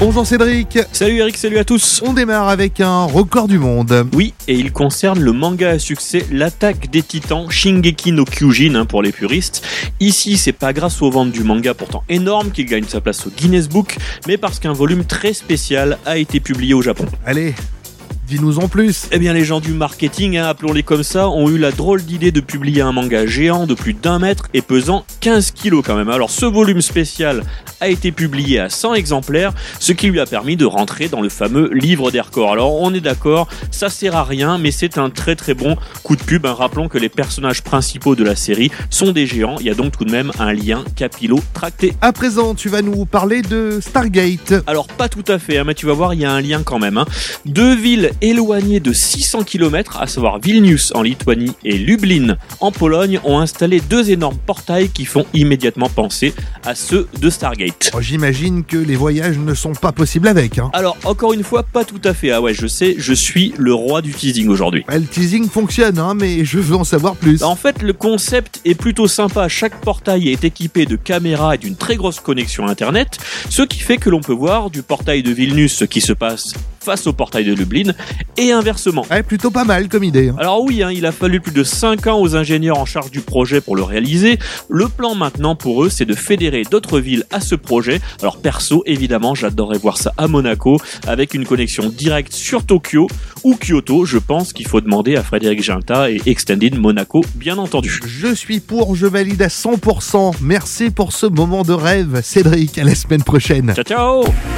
Bonjour Cédric, Salut Eric, salut à tous on démarre avec un record du monde. Oui, et il concerne le manga à succès L'attaque des titans Shingeki no Kyojin hein, pour les puristes. Ici, c'est pas grâce aux ventes du manga pourtant énorme qu'il gagne sa place au Guinness Book, mais parce qu'un volume très spécial a été publié au Japon. Allez, dis-nous en plus. Eh bien, les gens du marketing, hein, appelons-les comme ça, ont eu la drôle d'idée de publier un manga géant de plus d'un mètre et pesant 15 kilos quand même. Alors, ce volume spécial a été publié à 100 exemplaires, ce qui lui a permis de rentrer dans le fameux livre des records. Alors, on est d'accord, ça sert à rien, mais c'est un très très bon coup de pub. hein. Rappelons que les personnages principaux de la série sont des géants. Il y a donc tout de même un lien capillo-tracté. À présent, tu vas nous parler de Stargate. Alors pas tout à fait, hein, mais tu vas voir, il y a un lien quand même. Deux villes éloignées de 600 km, à savoir Vilnius en Lituanie et Lublin en Pologne, ont installé deux énormes portails qui font immédiatement penser à ceux de Stargate. Oh, J'imagine que les voyages ne sont pas possibles avec. Hein. Alors encore une fois, pas tout à fait. Ah ouais, je sais, je suis le roi du teasing aujourd'hui. Ouais, Le teasing fonctionne, hein, mais je veux en savoir plus. En fait, le concept est plutôt sympa. Chaque portail est équipé de caméras et d'une très grosse connexion Internet, ce qui fait que l'on peut voir du portail de Vilnius ce qui se passe face au portail de Lublin et inversement. Ouais, plutôt pas mal comme idée. hein. Alors oui, hein, il a fallu plus de 5 ans aux ingénieurs en charge du projet pour le réaliser. Le plan maintenant pour eux, c'est de fédérer d'autres villes à ce projet. Alors perso, évidemment, j'adorerais voir ça à Monaco, avec une connexion directe sur Tokyo ou Kyoto. Je pense qu'il faut demander à Frédéric Ginta et Extended Monaco, bien entendu. Je suis pour, je valide à 100%. Merci pour ce moment de rêve, Cédric. À la semaine prochaine. Ciao ciao